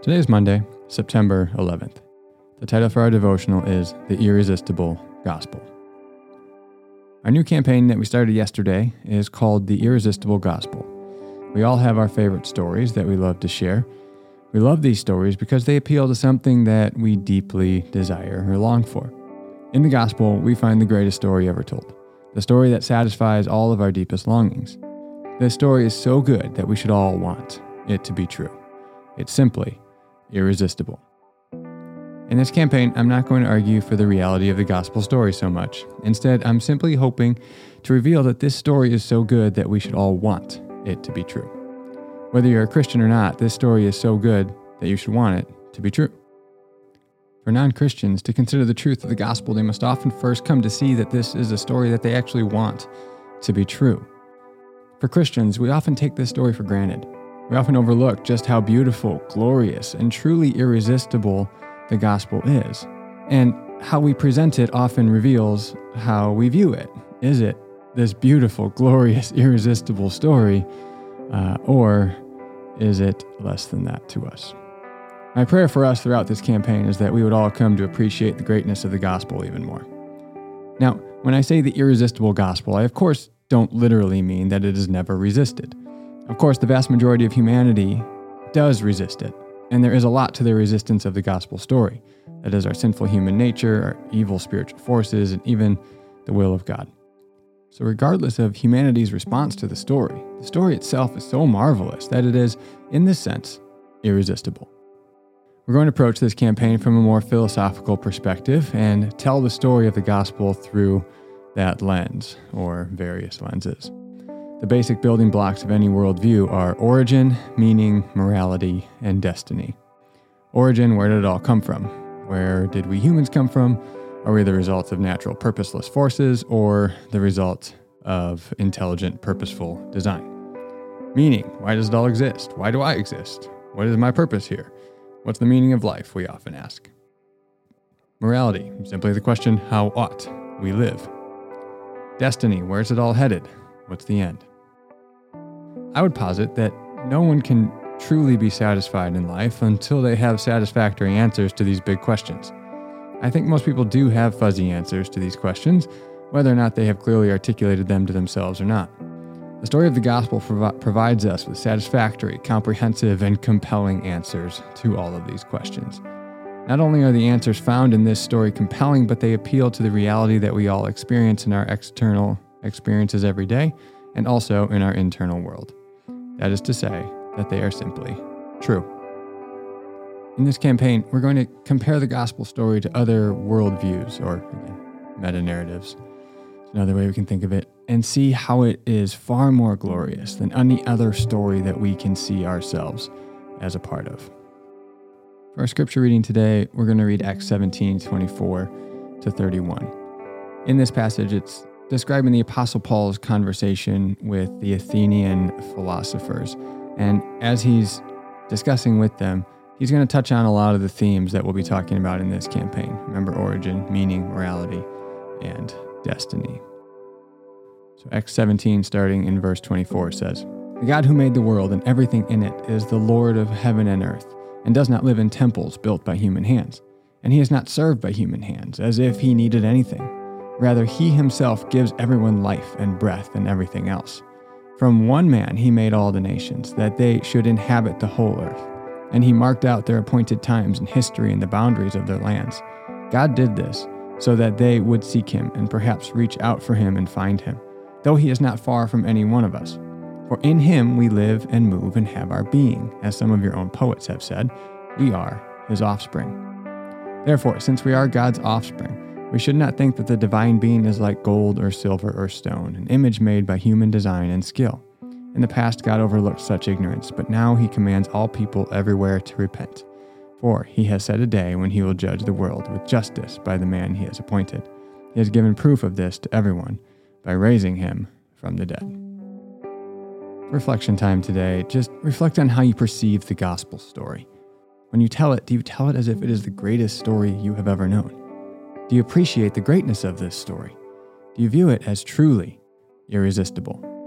Today is Monday, September 11th. The title for our devotional is The Irresistible Gospel. Our new campaign that we started yesterday is called The Irresistible Gospel. We all have our favorite stories that we love to share. We love these stories because they appeal to something that we deeply desire or long for. In the Gospel, we find the greatest story ever told, the story that satisfies all of our deepest longings. This story is so good that we should all want it to be true. It's simply irresistible. In this campaign, I'm not going to argue for the reality of the gospel story so much. Instead, I'm simply hoping to reveal that this story is so good that we should all want it to be true. Whether you're a Christian or not, this story is so good that you should want it to be true. For non Christians to consider the truth of the gospel, they must often first come to see that this is a story that they actually want to be true. For Christians, we often take this story for granted. We often overlook just how beautiful, glorious, and truly irresistible the gospel is. And how we present it often reveals how we view it. Is it this beautiful, glorious, irresistible story, uh, or is it less than that to us? My prayer for us throughout this campaign is that we would all come to appreciate the greatness of the gospel even more. Now, when I say the irresistible gospel, I of course don't literally mean that it is never resisted. Of course, the vast majority of humanity does resist it, and there is a lot to the resistance of the gospel story. That is our sinful human nature, our evil spiritual forces, and even the will of God. So, regardless of humanity's response to the story, the story itself is so marvelous that it is, in this sense, irresistible. We're going to approach this campaign from a more philosophical perspective and tell the story of the gospel through that lens, or various lenses. The basic building blocks of any worldview are origin, meaning, morality, and destiny. Origin, where did it all come from? Where did we humans come from? Are we the result of natural purposeless forces or the result of intelligent, purposeful design? Meaning, why does it all exist? Why do I exist? What is my purpose here? What's the meaning of life? We often ask. Morality, simply the question, how ought we live? Destiny, where's it all headed? What's the end? I would posit that no one can truly be satisfied in life until they have satisfactory answers to these big questions. I think most people do have fuzzy answers to these questions, whether or not they have clearly articulated them to themselves or not. The story of the gospel prov- provides us with satisfactory, comprehensive, and compelling answers to all of these questions. Not only are the answers found in this story compelling, but they appeal to the reality that we all experience in our external experiences every day and also in our internal world. That is to say, that they are simply true. In this campaign, we're going to compare the gospel story to other worldviews, or again, meta narratives. Another way we can think of it, and see how it is far more glorious than any other story that we can see ourselves as a part of. For our scripture reading today, we're going to read Acts 17 24 to 31. In this passage, it's describing the Apostle Paul's conversation with the Athenian philosophers. And as he's discussing with them, he's going to touch on a lot of the themes that we'll be talking about in this campaign. Remember origin, meaning, morality, and destiny. So, Acts 17, starting in verse 24, says, The God who made the world and everything in it is the Lord of heaven and earth, and does not live in temples built by human hands. And he is not served by human hands, as if he needed anything Rather, he himself gives everyone life and breath and everything else. From one man he made all the nations, that they should inhabit the whole earth. And he marked out their appointed times in history and the boundaries of their lands. God did this so that they would seek him and perhaps reach out for him and find him, though he is not far from any one of us. For in him we live and move and have our being, as some of your own poets have said, we are his offspring. Therefore, since we are God's offspring, we should not think that the divine being is like gold or silver or stone, an image made by human design and skill. In the past, God overlooked such ignorance, but now he commands all people everywhere to repent. For he has set a day when he will judge the world with justice by the man he has appointed. He has given proof of this to everyone by raising him from the dead. Reflection time today. Just reflect on how you perceive the gospel story. When you tell it, do you tell it as if it is the greatest story you have ever known? Do you appreciate the greatness of this story? Do you view it as truly irresistible?